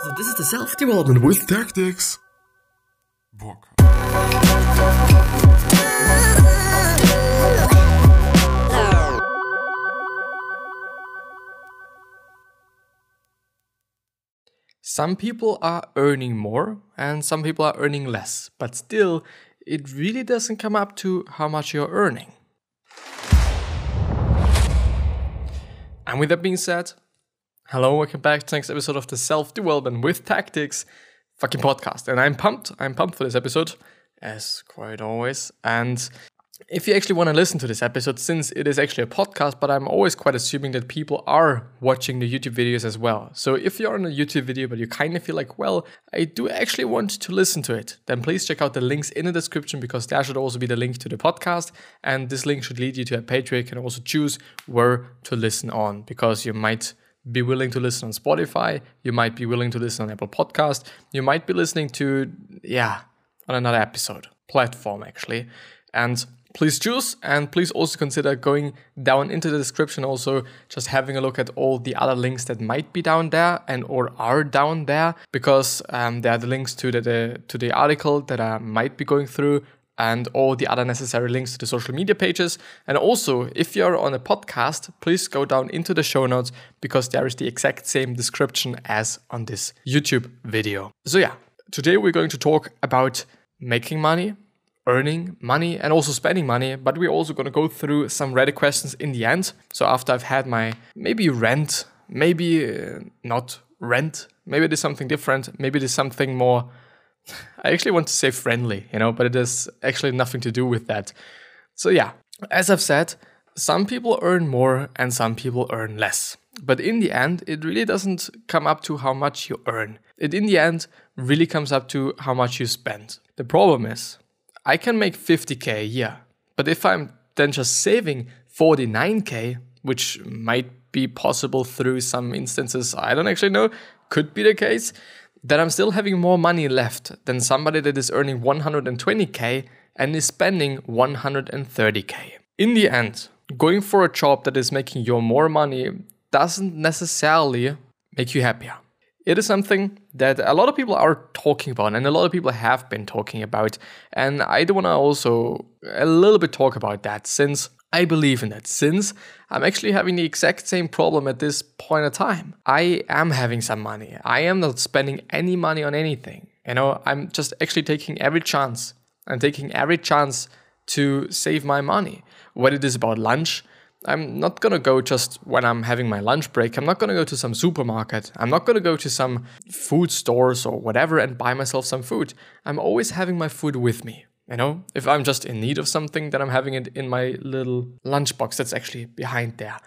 So this is the self-development with tactics. Book. Some people are earning more and some people are earning less, but still, it really doesn't come up to how much you're earning. And with that being said, hello, welcome back to the next episode of the Self Development with Tactics fucking podcast. And I'm pumped. I'm pumped for this episode, as quite always. And if you actually want to listen to this episode, since it is actually a podcast, but I'm always quite assuming that people are watching the YouTube videos as well. So if you're on a YouTube video, but you kind of feel like, well, I do actually want to listen to it, then please check out the links in the description because there should also be the link to the podcast. And this link should lead you to a page where you can also choose where to listen on because you might be willing to listen on Spotify, you might be willing to listen on Apple Podcast, you might be listening to, yeah, on another episode, platform actually. And please choose and please also consider going down into the description also just having a look at all the other links that might be down there and or are down there because um, there are the links to the, the to the article that I might be going through and all the other necessary links to the social media pages. And also, if you're on a podcast, please go down into the show notes because there is the exact same description as on this YouTube video. So, yeah, today we're going to talk about making money, earning money, and also spending money. But we're also going to go through some Reddit questions in the end. So, after I've had my maybe rent, maybe uh, not rent, maybe it is something different, maybe it is something more I actually want to say friendly, you know, but it has actually nothing to do with that. So, yeah, as I've said, some people earn more and some people earn less. But in the end, it really doesn't come up to how much you earn. It, in the end, really comes up to how much you spend. The problem is, I can make 50k a year, but if I'm then just saving 49k, which might be possible through some instances, I don't actually know, could be the case, that I'm still having more money left than somebody that is earning 120k and is spending 130k. In the end, going for a job that is making you more money doesn't necessarily make you happier. It is something that a lot of people are talking about and a lot of people have been talking about. And I do want to also a little bit talk about that since I believe in that since I'm actually having the exact same problem at this point of time. I am having some money. I am not spending any money on anything. You know, I'm just actually taking every chance. I'm taking every chance to save my money. Whether it is about lunch, I'm not gonna go just when I'm having my lunch break. I'm not gonna go to some supermarket. I'm not gonna go to some food stores or whatever and buy myself some food. I'm always having my food with me. You know, if I'm just in need of something, then I'm having it in my little lunchbox that's actually behind there.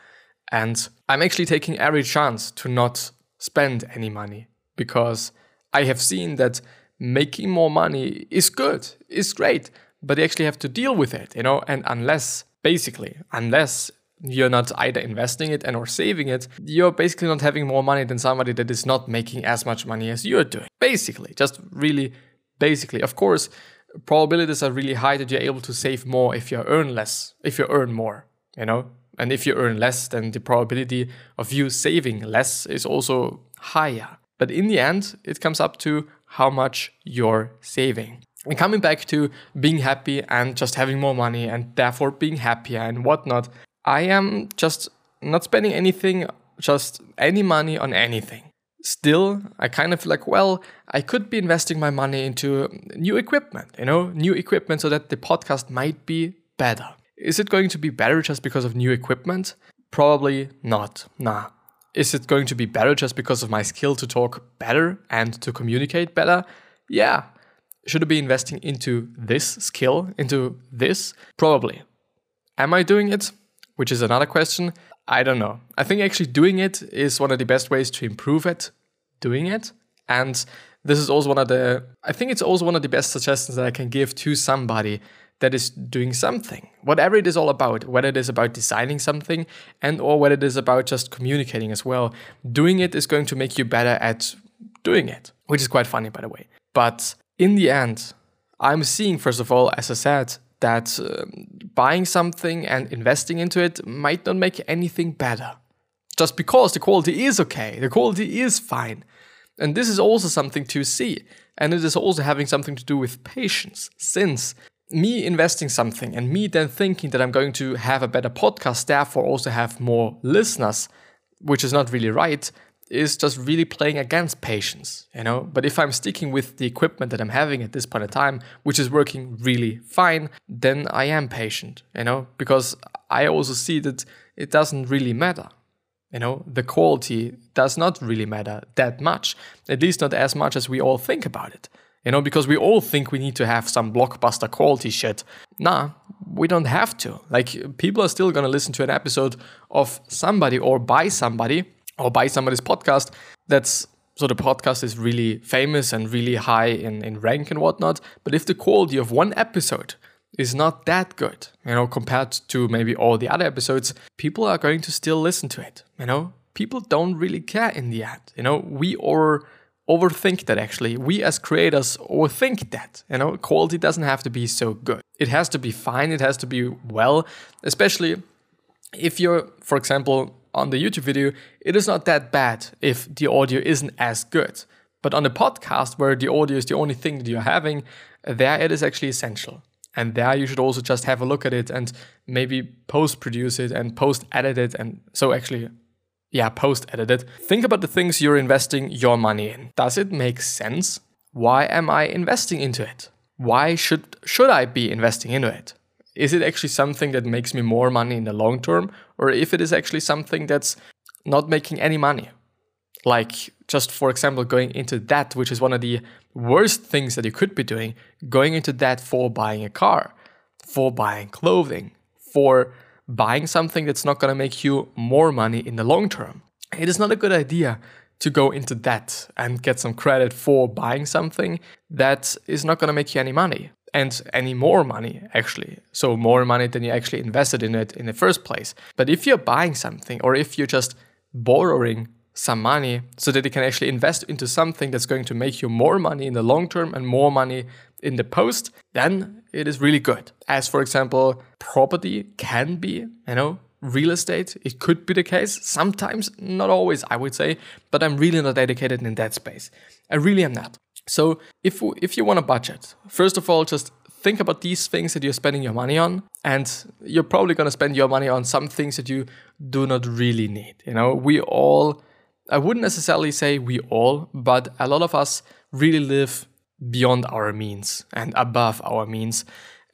And I'm actually taking every chance to not spend any money because I have seen that making more money is good, is great, but you actually have to deal with it, you know, and unless, basically, unless you're not either investing it and or saving it, you're basically not having more money than somebody that is not making as much money as you're doing. Basically, just really basically. Of course, probabilities are really high that you're able to save more if you earn less, if you earn more, you know? And if you earn less, then the probability of you saving less is also higher. But in the end, it comes up to how much you're saving. And coming back to being happy and just having more money and therefore being happier and whatnot, I am just not spending anything, just any money on anything. Still, I kind of feel like, well, I could be investing my money into new equipment, you know, new equipment so that the podcast might be better. Is it going to be better just because of new equipment? Probably not. Nah. Is it going to be better just because of my skill to talk better and to communicate better? Yeah. Should I be investing into this skill, into this? Probably. Am I doing it? Which is another question. I don't know. I think actually doing it is one of the best ways to improve it, doing it. And this is also one of the, I think it's also one of the best suggestions that I can give to somebody that is doing something, whatever it is all about, whether it is about designing something and or whether it is about just communicating as well. Doing it is going to make you better at doing it, which is quite funny, by the way. But in the end, I'm seeing, first of all, as I said, that um, buying something and investing into it might not make anything better. Just because the quality is okay, the quality is fine. And this is also something to see. And it is also having something to do with patience, since me investing something and me then thinking that I'm going to have a better podcast, therefore also have more listeners, which is not really right, is just really playing against patience, you know. But if I'm sticking with the equipment that I'm having at this point in time, which is working really fine, then I am patient, you know, because I also see that it doesn't really matter. You know, the quality does not really matter that much, at least not as much as we all think about it. You know, because we all think we need to have some blockbuster quality shit. Nah, we don't have to. Like, people are still gonna listen to an episode of somebody or by somebody or by somebody's podcast that's so the podcast is really famous and really high in, in rank and whatnot. But if the quality of one episode is not that good, you know, compared to maybe all the other episodes, people are going to still listen to it. You know, people don't really care in the end. You know, we or overthink that actually. We as creators overthink that. You know, quality doesn't have to be so good. It has to be fine, it has to be well, especially if you're, for example, on the YouTube video, it is not that bad if the audio isn't as good. But on the podcast, where the audio is the only thing that you're having, there it is actually essential. And there you should also just have a look at it and maybe post produce it and post edit it. And so, actually, yeah, post edit it. Think about the things you're investing your money in. Does it make sense? Why am I investing into it? Why should should I be investing into it? Is it actually something that makes me more money in the long term? Or if it is actually something that's not making any money? Like just for example going into debt which is one of the worst things that you could be doing going into debt for buying a car for buying clothing for buying something that's not going to make you more money in the long term. It is not a good idea to go into debt and get some credit for buying something that is not going to make you any money and any more money actually. So more money than you actually invested in it in the first place. But if you're buying something or if you're just borrowing some money so that you can actually invest into something that's going to make you more money in the long term and more money in the post then it is really good. As for example property can be you know real estate. It could be the case. Sometimes not always i would say but i'm really not educated in that space. I really am not so if if you want a budget, first of all, just think about these things that you're spending your money on, and you're probably going to spend your money on some things that you do not really need. You know, we all, I wouldn't necessarily say we all, but a lot of us really live beyond our means and above our means.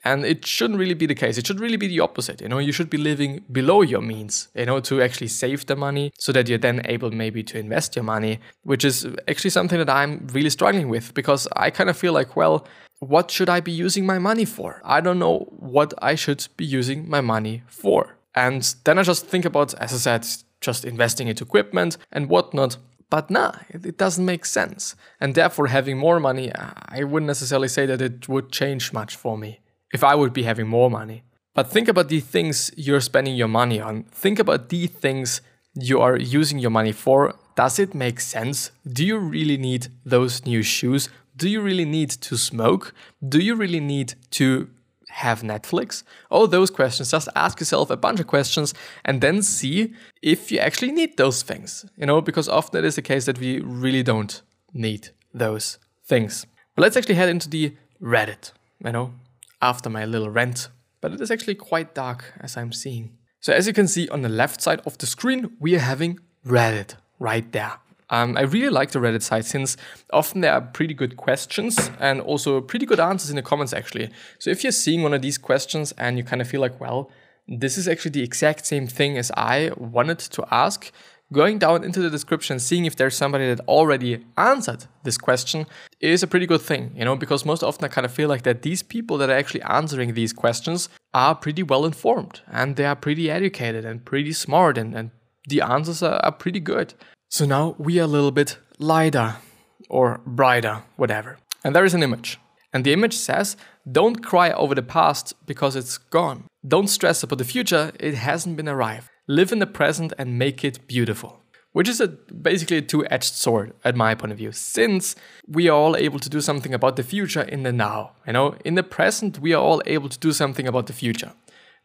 And it shouldn't really be the case. It should really be the opposite. You know, you should be living below your means, you know, to actually save the money so that you're then able maybe to invest your money, which is actually something that I'm really struggling with because I kind of feel like, well, what should I be using my money for? I don't know what I should be using my money for. And then I just think about, as I said, just investing into equipment and whatnot. But nah, it, doesn't make sense. And therefore, having more money, I wouldn't necessarily say that it would change much for me if I would be having more money. But think about the things you're spending your money on. Think about the things you are using your money for. Does it make sense? Do you really need those new shoes? Do you really need to smoke? Do you really need to have Netflix? All those questions. Just ask yourself a bunch of questions and then see if you actually need those things. You know, because often it is the case that we really don't need those things. But let's actually head into the Reddit. You know, after my little rant, but it is actually quite dark as I'm seeing. So as you can see on the left side of the screen, we are having Reddit right there. Um, I really like the Reddit site since often there are pretty good questions and also pretty good answers in the comments actually. So if you're seeing one of these questions and you kind of feel like, well, this is actually the exact same thing as I wanted to ask, going down into the description, seeing if there's somebody that already answered this question is a pretty good thing, you know, because most often I kind of feel like that these people that are actually answering these questions are pretty well informed and they are pretty educated and pretty smart and, and the answers are, are pretty good. So now we are a little bit lighter or brighter, whatever. And there is an image. And the image says, Don't cry over the past because it's gone. Don't stress about the future, it hasn't been arrived live in the present and make it beautiful. Which is a, basically a two edged sword, at my point of view, since we are all able to do something about the future in the now. You know, in the present, we are all able to do something about the future.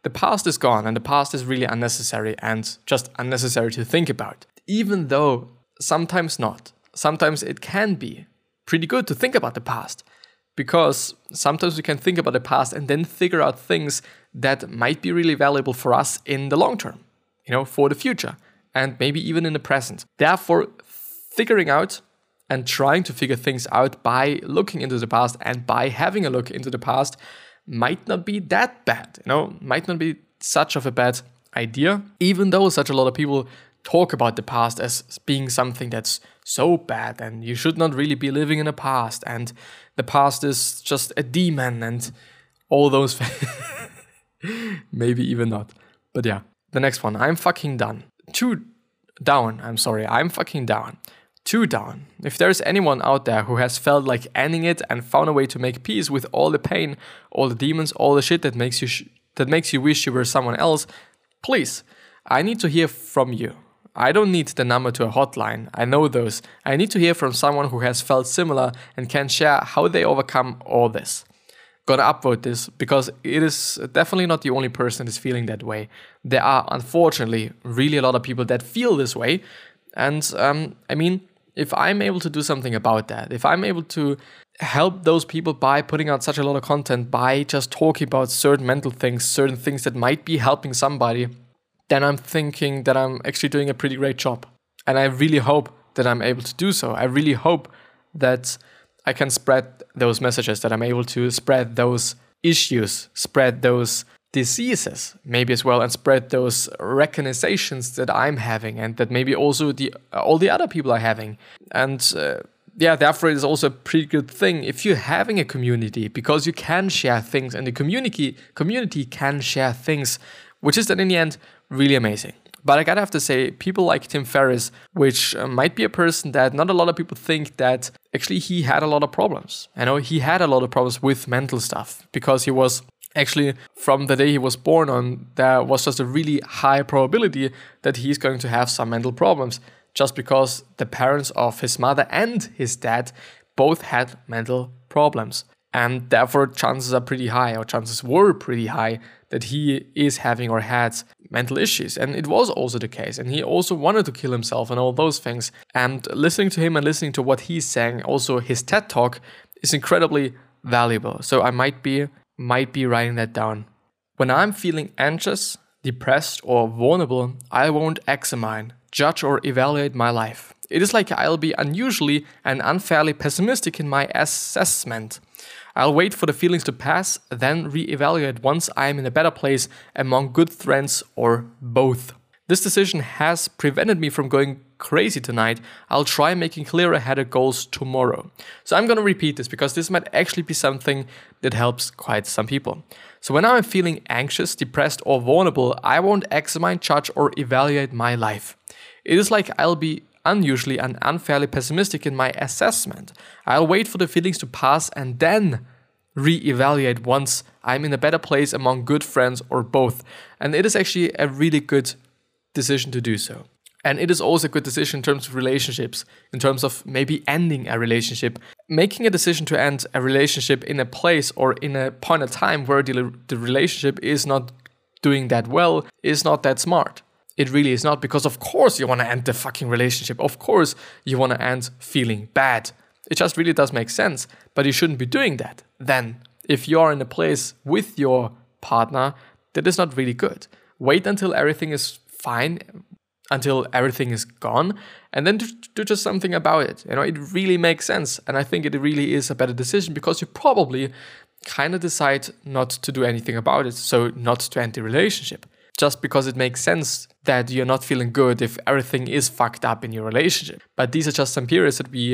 The past is gone, and the past is really unnecessary and just unnecessary to think about. Even though sometimes not. sometimes it can be pretty good to think about the past because sometimes we can think about the past and then figure out things that might be really valuable for us in the long term, you know, for the future and maybe even in the present. Therefore, figuring out and trying to figure things out by looking into the past and by having a look into the past might not be that bad, you know, might not be such of a bad idea, even though such a lot of people talk about the past as being something that's so bad and you should not really be living in the past and the past is just a demon and all those maybe even not but yeah the next one i'm fucking done too down i'm sorry i'm fucking down too down if there's anyone out there who has felt like ending it and found a way to make peace with all the pain all the demons all the shit that makes you sh- that makes you wish you were someone else please i need to hear from you I don't need the number to a hotline. I know those. I need to hear from someone who has felt similar and can share how they overcome all this. Gonna upvote this because it is definitely not the only person that's feeling that way. There are unfortunately really a lot of people that feel this way. And um, I mean, if I'm able to do something about that, if I'm able to help those people by putting out such a lot of content, by just talking about certain mental things, certain things that might be helping somebody, then I'm thinking that I'm actually doing a pretty great job. And I really hope that I'm able to do so. I really hope that I can spread those messages, that I'm able to spread those issues, spread those diseases, maybe as well, and spread those recognitions that I'm having, and that maybe also the all the other people are having. And uh, yeah, therefore, it is also a pretty good thing if you're having a community because you can share things, and the community community can share things, which is then in the end really amazing. But I gotta have to say, people like Tim Ferriss, which uh, might be a person that not a lot of people think that actually he had a lot of problems. I know he had a lot of problems with mental stuff because he was actually from the day he was born on, there was just a really high probability that he's going to have some mental problems just because the parents of his mother and his dad both had mental problems. And therefore, chances are pretty high, or chances were pretty high, that he is having or had mental issues. And it was also the case. And he also wanted to kill himself and all those things. And listening to him and listening to what he's saying, also his TED talk, is incredibly valuable. So I might be might be writing that down. When I'm feeling anxious, depressed, or vulnerable, I won't examine, judge, or evaluate my life. It is like I'll be unusually and unfairly pessimistic in my assessment. I'll wait for the feelings to pass, then re-evaluate once I'm in a better place among good friends or both. This decision has prevented me from going crazy tonight. I'll try making clearer headed goals tomorrow. So I'm going to repeat this because this might actually be something that helps quite some people. So when I'm feeling anxious, depressed, or vulnerable, I won't examine, judge, or evaluate my life. It is like I'll be unusually and unfairly pessimistic in my assessment. I'll wait for the feelings to pass and then re-evaluate once I'm in a better place among good friends or both. And it is actually a really good decision to do so. And it is also a good decision in terms of relationships, in terms of maybe ending a relationship. Making a decision to end a relationship in a place or in a point of time where the, the relationship is not doing that well is not that smart. It really is not because, of course, you want to end the fucking relationship. Of course, you want to end feeling bad. It just really does make sense, but you shouldn't be doing that. Then, if you're in a place with your partner that is not really good, wait until everything is fine, until everything is gone, and then do just something about it. You know, it really makes sense. And I think it really is a better decision because you probably kind of decide not to do anything about it. So, not to end the relationship just because it makes sense that you're not feeling good if everything is fucked up in your relationship. But these are just some periods that we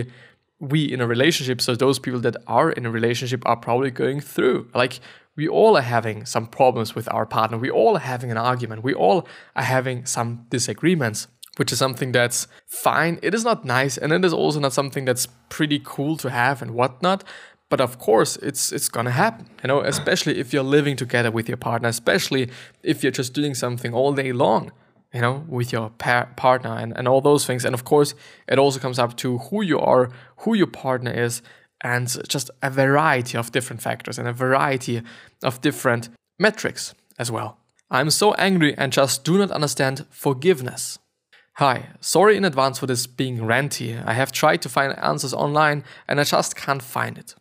we in a relationship, so those people that are in a relationship are probably going through. Like we all are having some problems with our partner. We all are having an argument. We all are having some disagreements, which is something that's fine. It is not nice, and it is also not something that's pretty cool to have and whatnot. But of course, it's it's gonna happen, you know. Especially if you're living together with your partner, especially if you're just doing something all day long, you know, with your par- partner and, and all those things. And of course, it also comes up to who you are, who your partner is, and just a variety of different factors and a variety of different metrics as well. I'm so angry and just do not understand forgiveness. Hi, sorry in advance for this being ranty. I have tried to find answers online and I just can't find it.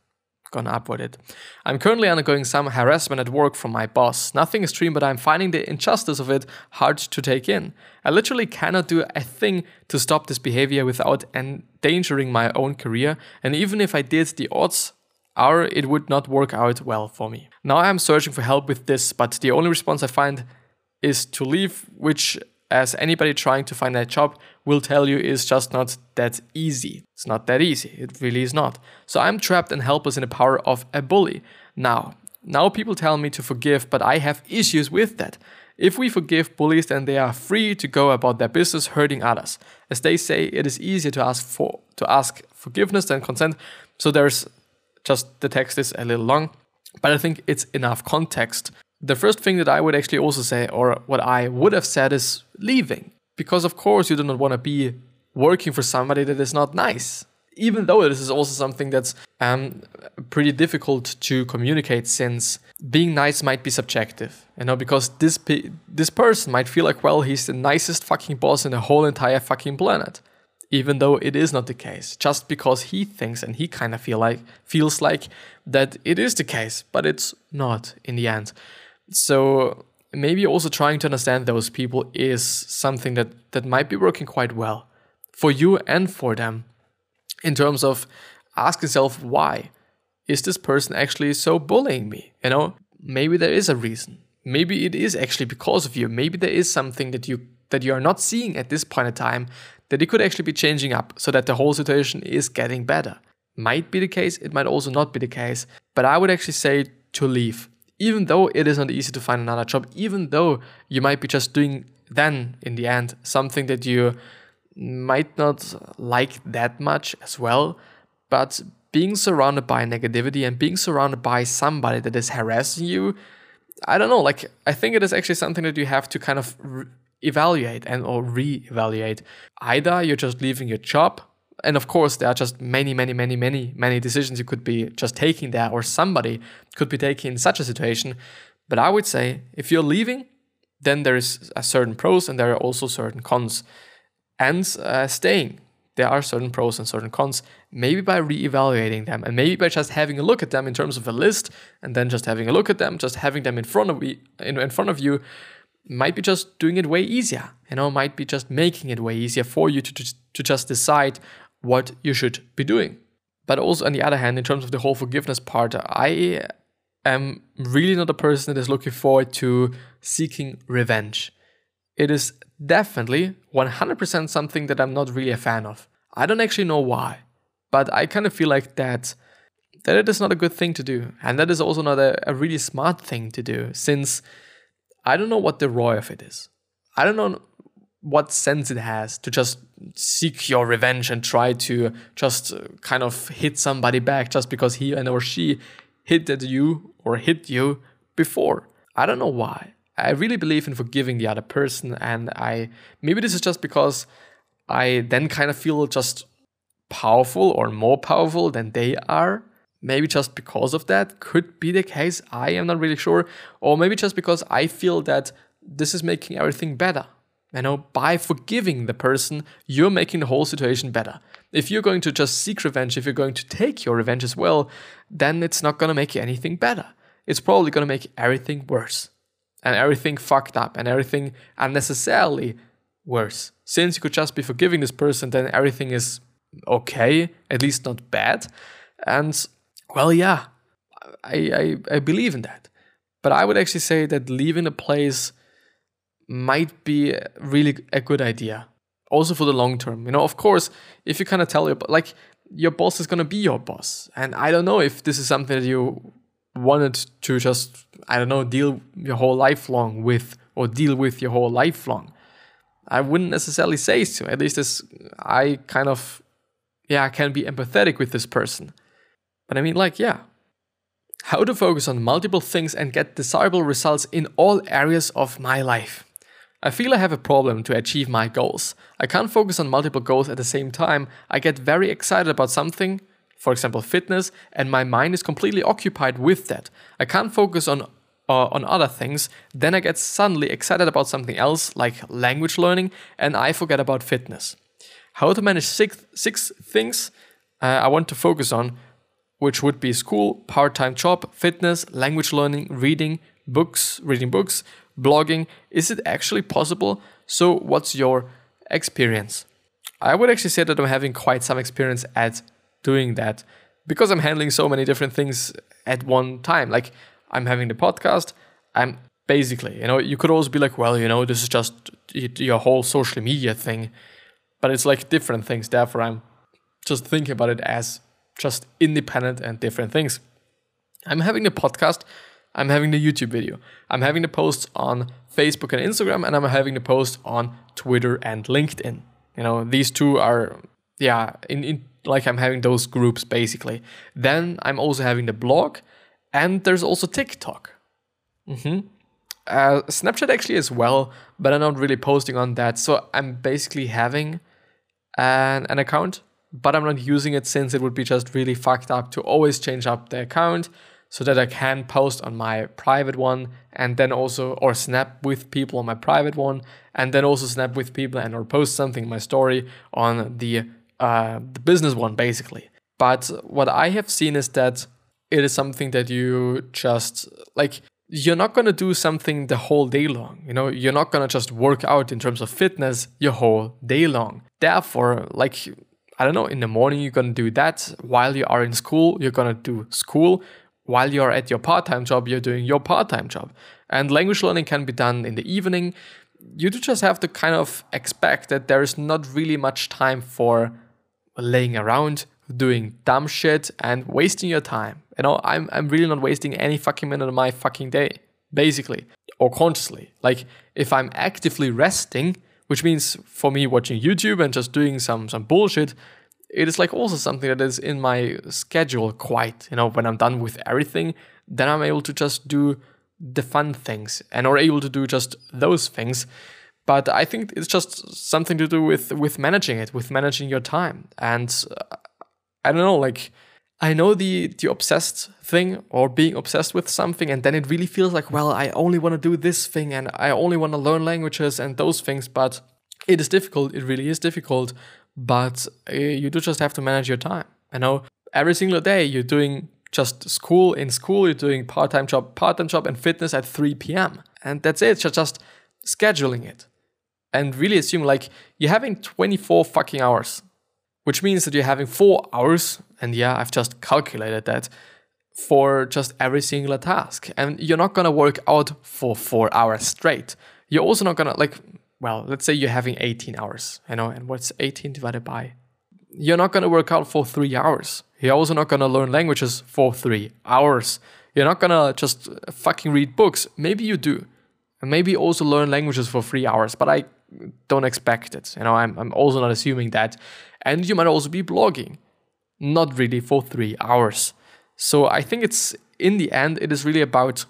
Gonna with it. I'm currently undergoing some harassment at work from my boss. Nothing extreme, but I'm finding the injustice of it hard to take in. I literally cannot do a thing to stop this behavior without endangering my own career, and even if I did, the odds are it would not work out well for me. Now I am searching for help with this, but the only response I find is to leave, which as anybody trying to find a job will tell you is just not that easy. It's not that easy. It really is not. So I'm trapped and helpless in the power of a bully. Now, now people tell me to forgive, but I have issues with that. If we forgive bullies, then they are free to go about their business hurting others. As they say, it is easier to ask for to ask forgiveness than consent. So there's just the text is a little long, but I think it's enough context the first thing that I would actually also say, or what I would have said, is leaving. Because, of course, you do not want to be working for somebody that is not nice. Even though this is also something that's um, pretty difficult to communicate, since being nice might be subjective, you know, because this pe- this person might feel like, well, he's the nicest fucking boss in the whole entire fucking planet, even though it is not the case. Just because he thinks and he kind of feel like feels like that it is the case, but it's not in the end. So maybe also trying to understand those people is something that that might be working quite well for you and for them in terms of ask yourself why is this person actually so bullying me? You know maybe there is a reason. Maybe it is actually because of you. Maybe there is something that you that you are not seeing at this point in time that it could actually be changing up so that the whole situation is getting better. Might be the case. It might also not be the case. But i would actually say to leave even though it is not easy to find another job, even though you might be just doing then in the end something that you might not like that much as well, but being surrounded by negativity and being surrounded by somebody that is harassing you, I don't know, like I think it is actually something that you have to kind of re- evaluate and or re-evaluate. Either you're just leaving your job and of course there are just many many many many many decisions you could be just taking there or somebody could be taking in such a situation. But i would say if you're leaving then there is a certain pros and there are also certain cons. And uh, staying there are certain pros and certain cons. Maybe by re-evaluating them and maybe by just having a look at them in terms of a list and then just having a look at them just having them in front of you in, in front of you might be just doing it way easier. You know might be just making it way easier for you to, to, to just decide what you should be doing. But also, on the other hand, in terms of the whole forgiveness part, I am really not a person that is looking forward to seeking revenge. It is definitely 100% something that I'm not really a fan of. I don't actually know why, but I kind of feel like that that it is not a good thing to do, and that is also not a, a really smart thing to do, since I don't know what the ROI of it is. I don't know what sense it has to just seek your revenge and try to just uh, kind of hit somebody back just because he and or she hit at you or hit you before. I don't know why. I really believe in forgiving the other person and I maybe this is just because I then kind of feel just powerful or more powerful than they are. Maybe just because of that could be the case. I am not really sure. Or maybe just because I feel that this is making everything better. You know, by forgiving the person, you're making the whole situation better. If you're going to just seek revenge, if you're going to take your revenge as well, then it's not going to make anything better. It's probably going to make everything worse and everything fucked up and everything unnecessarily worse. Since you could just be forgiving this person, then everything is okay, at least not bad. And well, yeah, I, I, I believe in that. But I would actually say that leaving a place might be really a good idea. Also for the long term. You know, of course, if you kind of tell your like your boss is gonna be your boss. And I don't know if this is something that you wanted to just I don't know, deal your whole life long with or deal with your whole life long. I wouldn't necessarily say so. At least as I kind of yeah, I can be empathetic with this person. But I mean like, yeah. How to focus on multiple things and get desirable results in all areas of my life. I feel I have a problem to achieve my goals. I can't focus on multiple goals at the same time. I get very excited about something, for example, fitness, and my mind is completely occupied with that. I can't focus on uh, on other things, then I get suddenly excited about something else like language learning and I forget about fitness. How to manage six, six things uh, I want to focus on, which would be school, part time job, fitness, language learning, reading, books, reading books, blogging. Is it actually possible? So, what's your experience? I would actually say that I'm having quite some experience at doing that because I'm handling so many different things at one time. Like, I'm having the podcast. I'm basically, you know, you could also be like, well, you know, this is just your whole social media thing, but it's like different things. Therefore, I'm just thinking about it as just independent and different things. I'm having the podcast, I'm having the YouTube video, I'm having the posts on Facebook and Instagram, and I'm having the post on Twitter and LinkedIn. You know, these two are, yeah, in, in like I'm having those groups basically. Then I'm also having the blog, and there's also TikTok. Mm-hmm. Uh, Snapchat actually as well, but I'm not really posting on that. So I'm basically having an, an account, but I'm not using it since it would be just really fucked up to always change up the account so that I can post on my private one and then also or snap with people on my private one and then also snap with people and or post something in my story on the uh, the business one basically. But what I have seen is that it is something that you just like you're not going to do something the whole day long you know? You're not going to just work out in terms of fitness your whole day long. Therefore like i don't know in the morning you're going to do that. While you are in school you're going to do school while you're at your part-time job you're doing your part-time job and language learning can be done in the evening you do just have to kind of expect that there is not really much time for laying around doing dumb shit and wasting your time. You know, I'm I'm really not wasting any fucking minute of my fucking day, basically. Or consciously. Like if I'm actively resting, which means for me watching YouTube and just doing some some bullshit, it is like also something that is in my schedule quite. You know, when I'm done with everything, then I'm able to just do the fun things and are able to do just those things. But I think it's just something to do with with managing it, with managing your time. And uh, I don't know, like I know the the obsessed thing or being obsessed with something, and then it really feels like, well, I only want to do this thing and I only want to learn languages and those things, but it is difficult. It really is difficult, but uh, you do just have to manage your time. I know every single day you're doing just school in school, you're doing part time job, part time job, and fitness at 3 p.m. And that's it. Just just scheduling it, and really assume like you're having 24 fucking hours which means that you're having four hours, and yeah, I've just calculated that for just every single task. And you're not gonna work out for four hours straight. You're also not gonna, like, well, let's say you're having 18 hours, you know, and what's 18 divided by? You're not gonna work out for three hours. You're also not gonna learn languages for three hours. You're not gonna just fucking read books. Maybe you do. And maybe also learn languages for three hours, but I don't expect it. You know, I'm, I'm also not assuming that. And you might also be blogging, not really for three hours. So I think it's in the end, it is really about,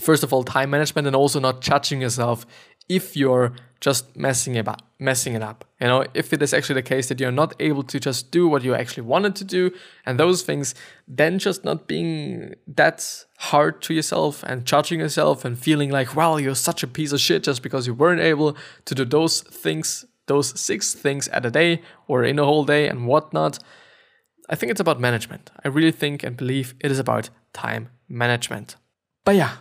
first of all, time management and also not judging yourself if you're just messing up messing it up you know? If it is actually the case that you're not able to just do what you actually wanted to do and those things then just not being that hard to yourself and judging yourself and feeling like well you're such a piece of shit just because you weren't able to do those things those six things at a day or in a whole day and whatnot i think it's about management. I really think and believe it is about time management. But yeah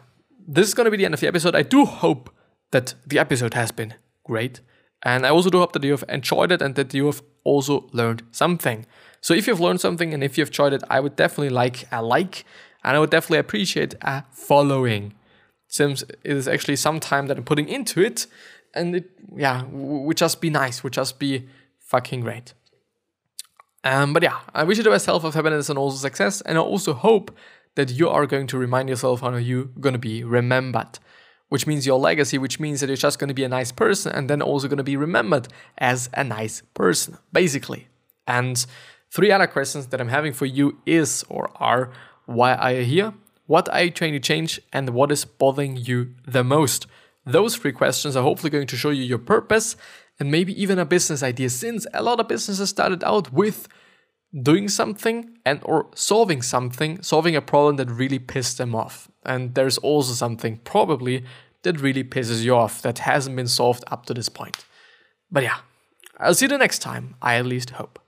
this is going to be the end of the episode. I do hope that the episode has been great. And I also do hope that you have enjoyed it and that you have also learned something. So if you've learned something and if you've enjoyed it, I would definitely like a like and I would definitely appreciate a following. Since it is actually some time that I'm putting into it, and it yeah would just be nice, would just be fucking great. Um, but yeah, I wish you the best health of happiness and also success, and I also hope that you are going to remind yourself how you're gonna be remembered which means your legacy, which means that you're just going to be a nice person and then also going to be remembered as a nice person, basically. And three other questions that I'm having for you is or are why are you here? What are you trying to change? And what is bothering you the most? Those three questions are hopefully going to show you your purpose and maybe even a business idea, since a lot of businesses started out with doing something and or solving something, solving a problem that really pissed them off. And there's also something probably that really pisses you off that hasn't been solved up to this point. But yeah, I'll see you the next time. I at least hope.